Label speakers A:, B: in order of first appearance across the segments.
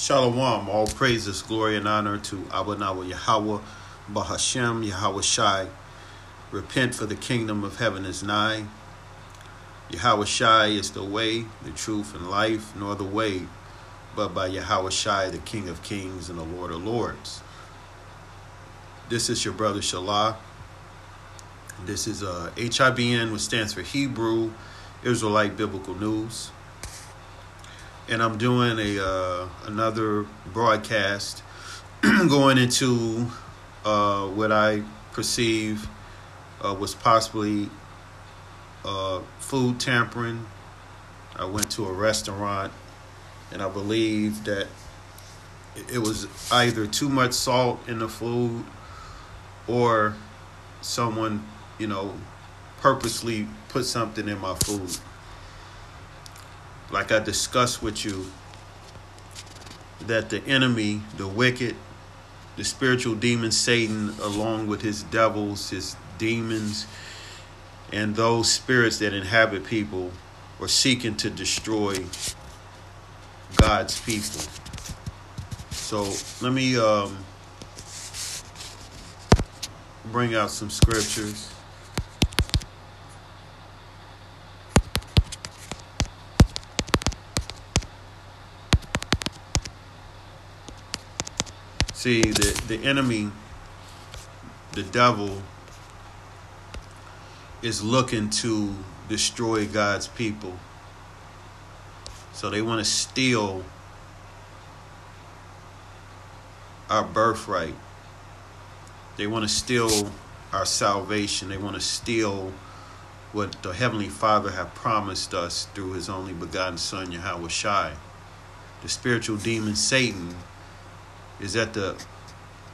A: Shalom, all praises, glory, and honor to Abba Nawa Yahweh, Bahashem, Yahweh Shai. Repent for the kingdom of heaven is nigh. Yahweh Shai is the way, the truth, and life, nor the way, but by Yahweh Shai, the King of kings and the Lord of lords. This is your brother Shalah. This is uh, HIBN, which stands for Hebrew Israelite Biblical News and I'm doing a uh, another broadcast going into uh, what I perceive uh, was possibly uh, food tampering. I went to a restaurant, and I believe that it was either too much salt in the food, or someone, you know, purposely put something in my food like I discussed with you, that the enemy, the wicked, the spiritual demon Satan, along with his devils, his demons, and those spirits that inhabit people, are seeking to destroy God's people. So let me um, bring out some scriptures. See, the, the enemy, the devil, is looking to destroy God's people. So they want to steal our birthright. They want to steal our salvation. They want to steal what the Heavenly Father have promised us through His only begotten Son, Yahweh Shai. The spiritual demon Satan is at the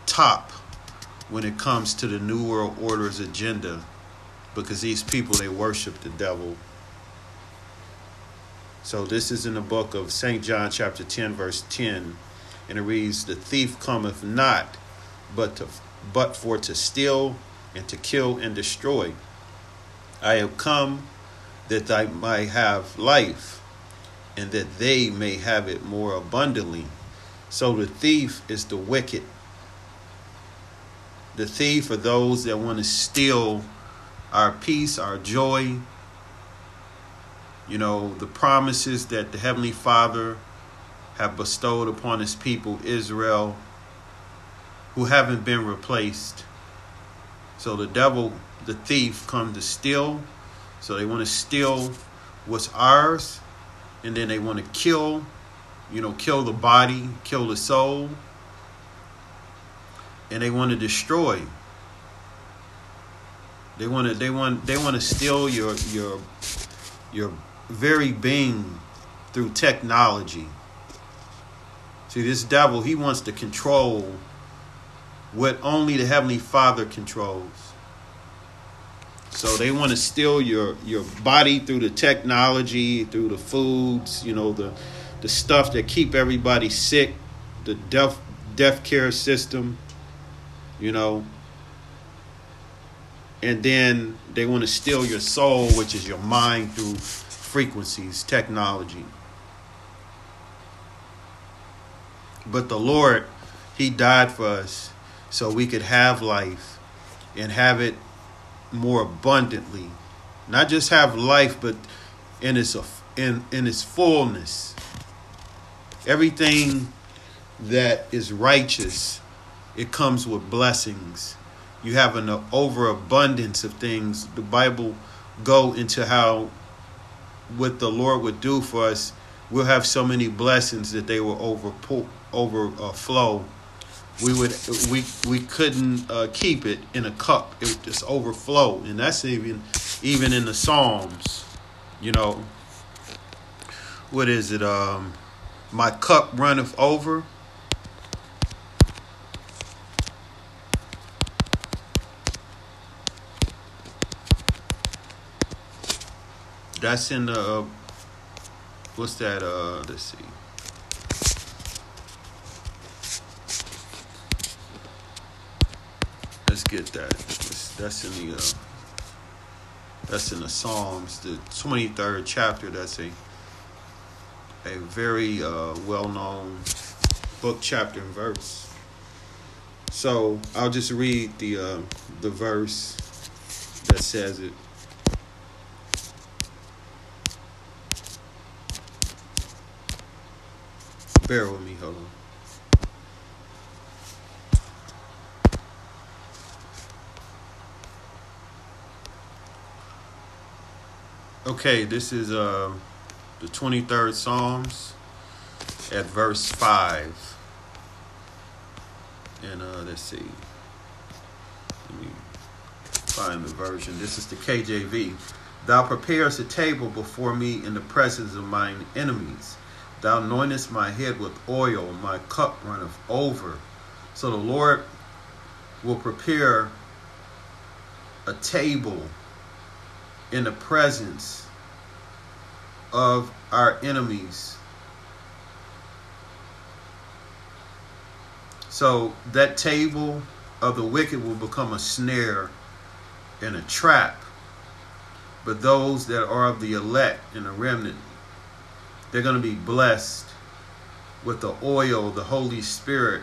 A: top when it comes to the New World Order's agenda because these people, they worship the devil. So this is in the book of St. John, chapter 10, verse 10, and it reads, The thief cometh not, but, to, but for to steal and to kill and destroy. I have come that I might have life, and that they may have it more abundantly. So the thief is the wicked. The thief are those that want to steal our peace, our joy, you know, the promises that the Heavenly Father have bestowed upon his people, Israel, who haven't been replaced. So the devil, the thief, come to steal. So they want to steal what's ours, and then they want to kill you know, kill the body, kill the soul, and they want to destroy. They want to they want they want to steal your your your very being through technology. See, this devil, he wants to control what only the heavenly Father controls. So they want to steal your your body through the technology, through the foods, you know, the the stuff that keep everybody sick, the death death care system, you know. And then they want to steal your soul, which is your mind through frequencies, technology. But the Lord, He died for us so we could have life and have it more abundantly. Not just have life, but in its in in its fullness. Everything that is righteous, it comes with blessings. You have an overabundance of things. The Bible go into how what the Lord would do for us. We'll have so many blessings that they will over overflow. We would we we couldn't uh, keep it in a cup. It would just overflow, and that's even even in the Psalms. You know, what is it? Um, my cup runneth over. That's in the uh, what's that? Uh, let's see. Let's get that. That's in the uh, that's in the Psalms, the twenty third chapter. That's a a very uh, well known book, chapter, and verse. So I'll just read the uh, the verse that says it. Bear with me, hold on. Okay, this is uh, the 23rd Psalms at verse 5. And uh, let's see. Let me find the version. This is the KJV. Thou preparest a table before me in the presence of mine enemies. Thou anointest my head with oil, my cup runneth over. So the Lord will prepare a table in the presence of our enemies. So that table of the wicked will become a snare and a trap. But those that are of the elect and the remnant, they're going to be blessed with the oil, the Holy Spirit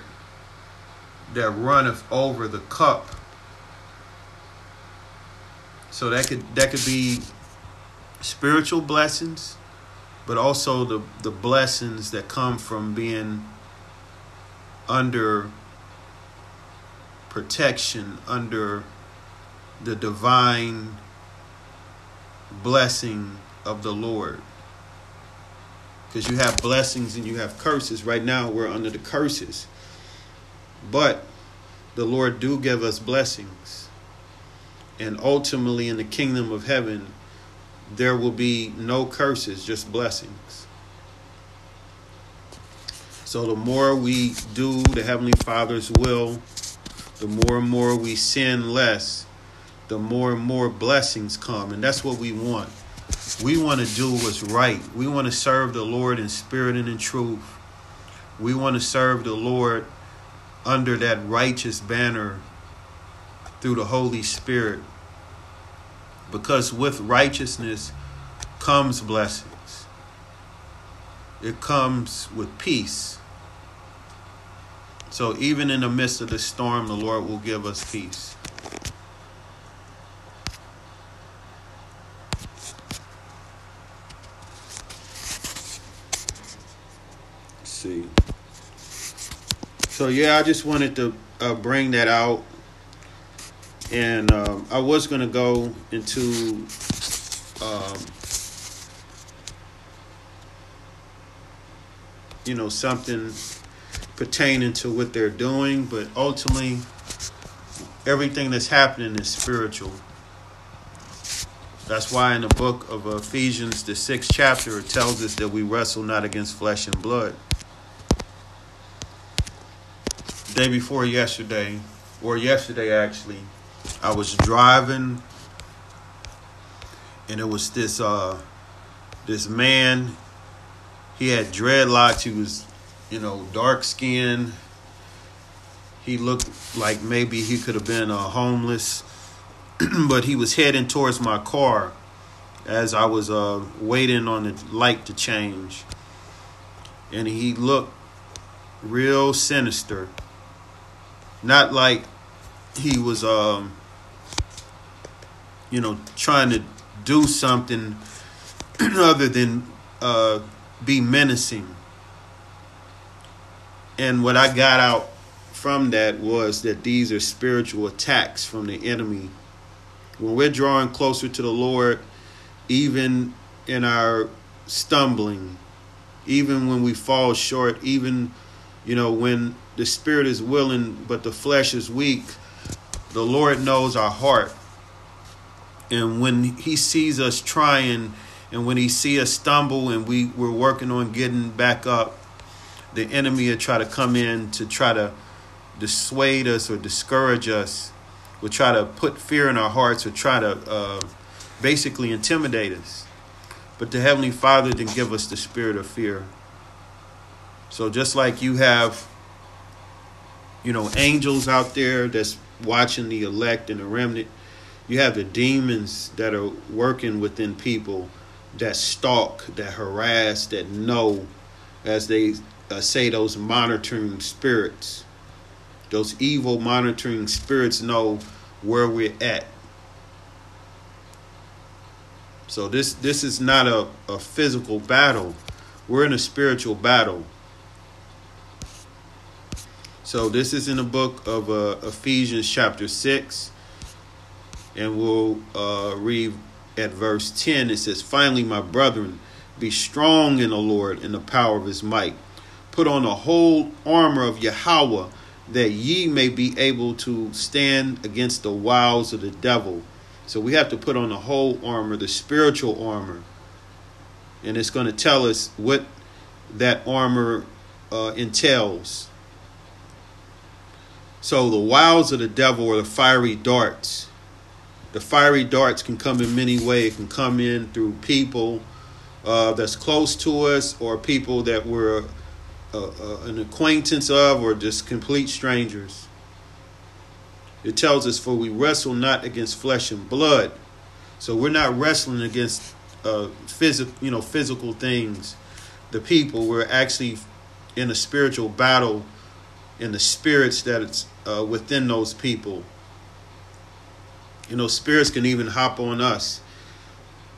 A: that runneth over the cup so that could that could be spiritual blessings, but also the the blessings that come from being under protection, under the divine blessing of the Lord. Because you have blessings and you have curses. Right now we're under the curses. But the Lord do give us blessings and ultimately in the kingdom of heaven, there will be no curses, just blessings. So the more we do the Heavenly Father's will, the more and more we sin less, the more and more blessings come. And that's what we want. We want to do what's right. We want to serve the Lord in spirit and in truth. We want to serve the Lord under that righteous banner through the Holy Spirit. Because with righteousness comes blessings, it comes with peace. So even in the midst of the storm, the Lord will give us peace. See. So yeah, I just wanted to uh, bring that out and um, I was gonna go into um, you know something pertaining to what they're doing, but ultimately everything that's happening is spiritual. That's why in the book of Ephesians, the sixth chapter, it tells us that we wrestle not against flesh and blood. Day before yesterday, or yesterday actually, I was driving, and it was this uh this man. He had dreadlocks. He was, you know, dark skinned. He looked like maybe he could have been a uh, homeless, but he was heading towards my car as I was uh, waiting on the light to change, and he looked real sinister. Not like he was um you know trying to do something other than uh be menacing and what i got out from that was that these are spiritual attacks from the enemy when we're drawing closer to the lord even in our stumbling even when we fall short even you know when the spirit is willing but the flesh is weak the Lord knows our heart. And when he sees us trying and when he see us stumble and we, we're working on getting back up, the enemy will try to come in to try to dissuade us or discourage us, will try to put fear in our hearts or try to uh, basically intimidate us. But the Heavenly Father didn't give us the spirit of fear. So just like you have, you know, angels out there that's watching the elect and the remnant. You have the demons that are working within people that stalk, that harass, that know as they uh, say those monitoring spirits. Those evil monitoring spirits know where we're at. So this this is not a, a physical battle. We're in a spiritual battle. So this is in the book of uh, Ephesians chapter 6. And we'll uh, read at verse 10. It says, Finally, my brethren, be strong in the Lord in the power of his might. Put on the whole armor of Yahweh, that ye may be able to stand against the wiles of the devil. So we have to put on the whole armor, the spiritual armor. And it's going to tell us what that armor uh, entails. So the wiles of the devil are the fiery darts. The fiery darts can come in many ways. It can come in through people uh, that's close to us or people that we're uh, uh, an acquaintance of or just complete strangers. It tells us, for we wrestle not against flesh and blood. So we're not wrestling against uh, physical, you know, physical things. The people, we're actually in a spiritual battle in the spirits that's uh, within those people. You know, spirits can even hop on us.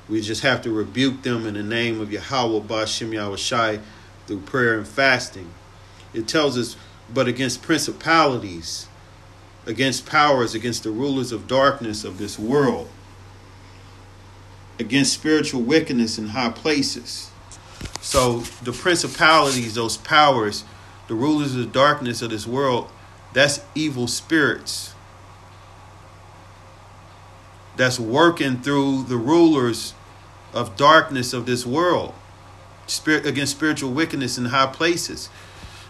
A: We just have to rebuke them in the name of Yahweh Bashim Yahushai through prayer and fasting. It tells us, but against principalities, against powers, against the rulers of darkness of this world, against spiritual wickedness in high places. So the principalities, those powers, the rulers of the darkness of this world, that's evil spirits. That's working through the rulers of darkness of this world, spirit against spiritual wickedness in high places.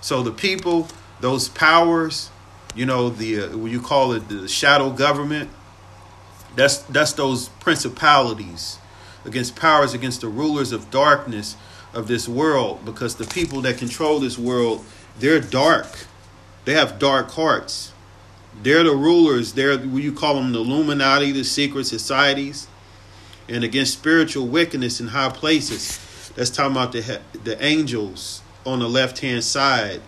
A: So the people, those powers, you know, the uh, you call it, the shadow government. That's that's those principalities against powers against the rulers of darkness of this world because the people that control this world they're dark they have dark hearts they're the rulers. They're you call them the illuminati the secret societies and against spiritual wickedness in high places. That's talking about the the angels on the left hand side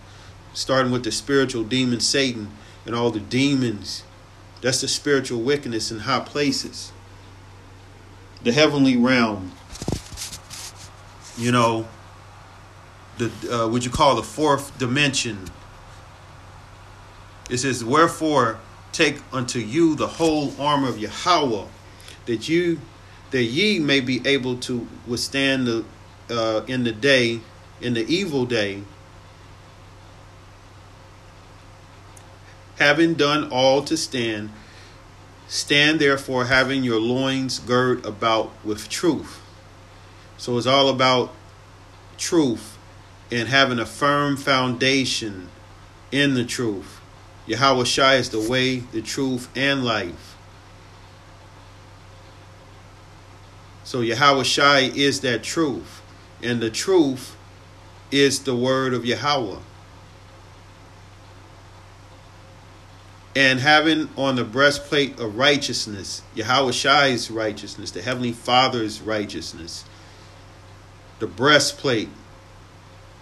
A: starting with the spiritual demon satan and all the demons. That's the spiritual wickedness in high places. The heavenly realm you know the uh, what you call the fourth dimension it says wherefore take unto you the whole armor of Yahweh that you that ye may be able to withstand the uh, in the day in the evil day having done all to stand stand therefore having your loins girt about with truth so it's all about truth and having a firm foundation in the truth. Yahweh Shai is the way, the truth, and life. So Yahweh Shai is that truth. And the truth is the word of Yahweh. And having on the breastplate of righteousness, Yahweh Shai's righteousness, the Heavenly Father's righteousness, the breastplate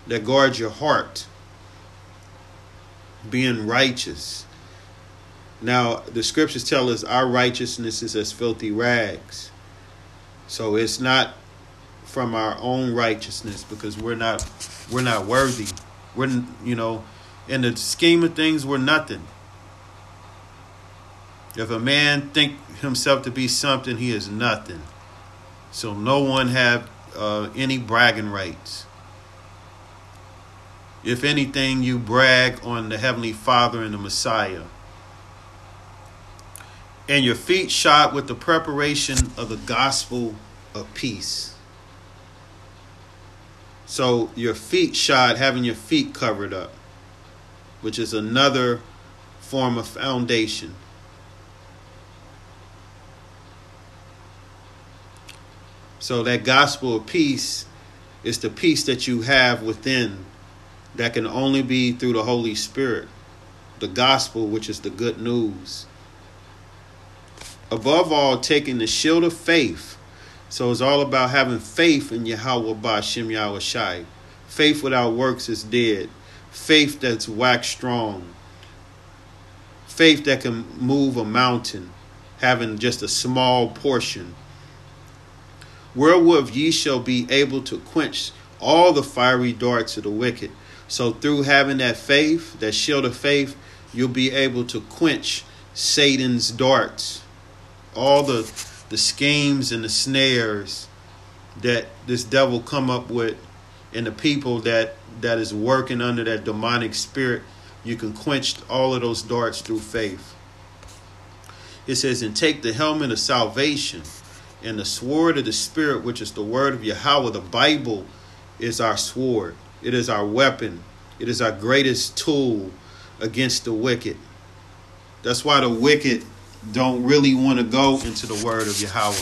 A: that guards your heart, being righteous. Now, the scriptures tell us our righteousness is as filthy rags. So it's not from our own righteousness because we're not we're not worthy. We're you know, in the scheme of things we're nothing. If a man think himself to be something, he is nothing. So no one have uh, any bragging rights. If anything, you brag on the Heavenly Father and the Messiah. And your feet shod with the preparation of the gospel of peace. So your feet shod, having your feet covered up, which is another form of foundation. So that gospel of peace is the peace that you have within that can only be through the Holy Spirit, the gospel, which is the good news. Above all, taking the shield of faith. So it's all about having faith in Yahweh Bashim Yahweh Shai, Faith without works is dead. Faith that's wax strong. Faith that can move a mountain, having just a small portion. Wherewith ye shall be able to quench all the fiery darts of the wicked. So, through having that faith, that shield of faith, you'll be able to quench Satan's darts, all the the schemes and the snares that this devil come up with, and the people that that is working under that demonic spirit. You can quench all of those darts through faith. It says, and take the helmet of salvation and the sword of the Spirit, which is the word of Yahweh. The Bible is our sword, it is our weapon, it is our greatest tool against the wicked. That's why the wicked don't really want to go into the word of Yahweh.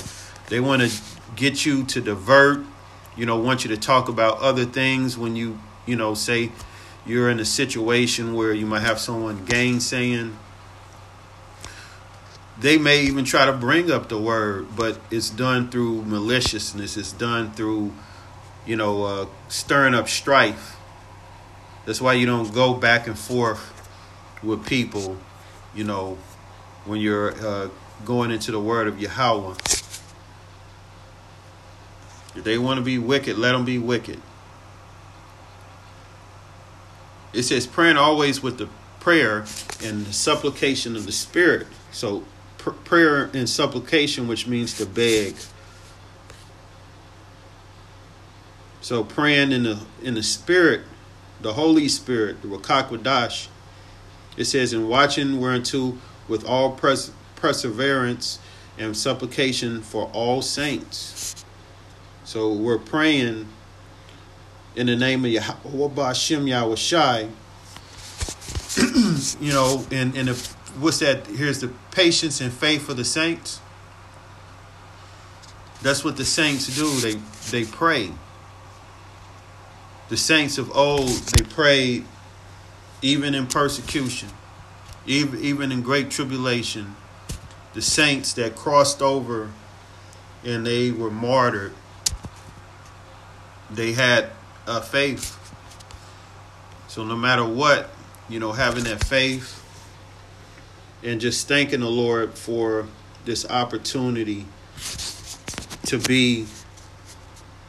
A: They want to get you to divert, you know, want you to talk about other things when you, you know, say you're in a situation where you might have someone gainsaying. They may even try to bring up the word, but it's done through maliciousness. It's done through, you know, uh, stirring up strife. That's why you don't go back and forth with people, you know, when you're uh, going into the word of Yahweh. If they want to be wicked, let them be wicked. It says praying always with the prayer and the supplication of the Spirit. So pr- prayer and supplication, which means to beg. So praying in the in the Spirit, the Holy Spirit, the Rakakwadash, it says, in watching whereunto with all pers- perseverance and supplication for all saints. So we're praying in the name of Yahweh Hashem Yahweh Shai. you know, and, and what's that? Here's the patience and faith of the saints. That's what the saints do. They they pray. The saints of old, they prayed even in persecution, even, even in great tribulation. The saints that crossed over and they were martyred, they had a faith. So no matter what, you know, having that faith and just thanking the Lord for this opportunity to be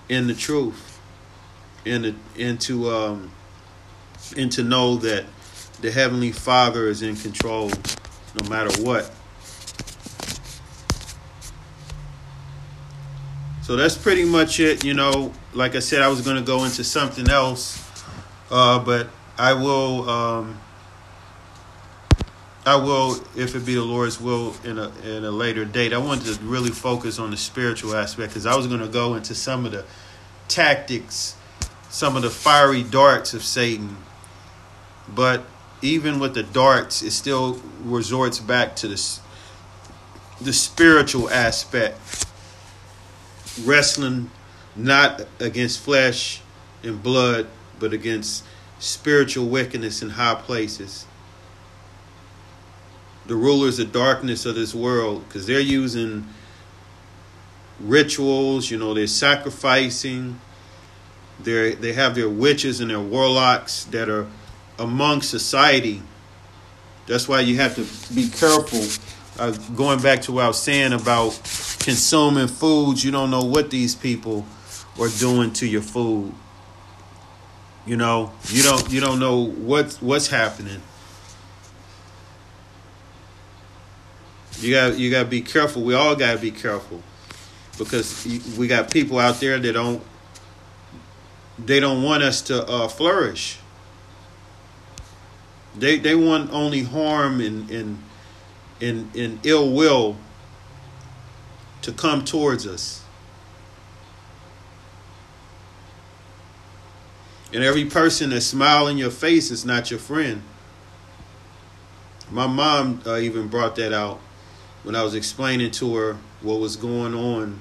A: in the truth and, and to um, and to know that the Heavenly Father is in control no matter what. So that's pretty much it. You know, like I said, I was going to go into something else, uh, but I will. Um, I will, if it be the Lord's will, in a in a later date. I wanted to really focus on the spiritual aspect because I was going to go into some of the tactics, some of the fiery darts of Satan but even with the darts, it still resorts back to the, the spiritual aspect. Wrestling not against flesh and blood, but against spiritual wickedness in high places. The rulers of darkness of this world, because they're using rituals, you know, they're sacrificing. They they have their witches and their warlocks that are among society. That's why you have to be careful. Uh, going back to what I was saying about consuming foods, you don't know what these people are doing to your food. You know, you don't you don't know what's what's happening. You got you got to be careful. We all got to be careful because we got people out there that don't they don't want us to uh, flourish. They they want only harm and and and, and ill will to come towards us. And every person that smile in your face is not your friend. My mom uh, even brought that out when I was explaining to her what was going on.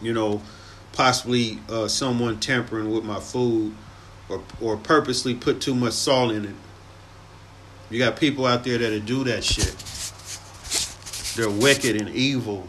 A: You know, possibly uh, someone tampering with my food or or purposely put too much salt in it. You got people out there that do that shit. They're wicked and evil.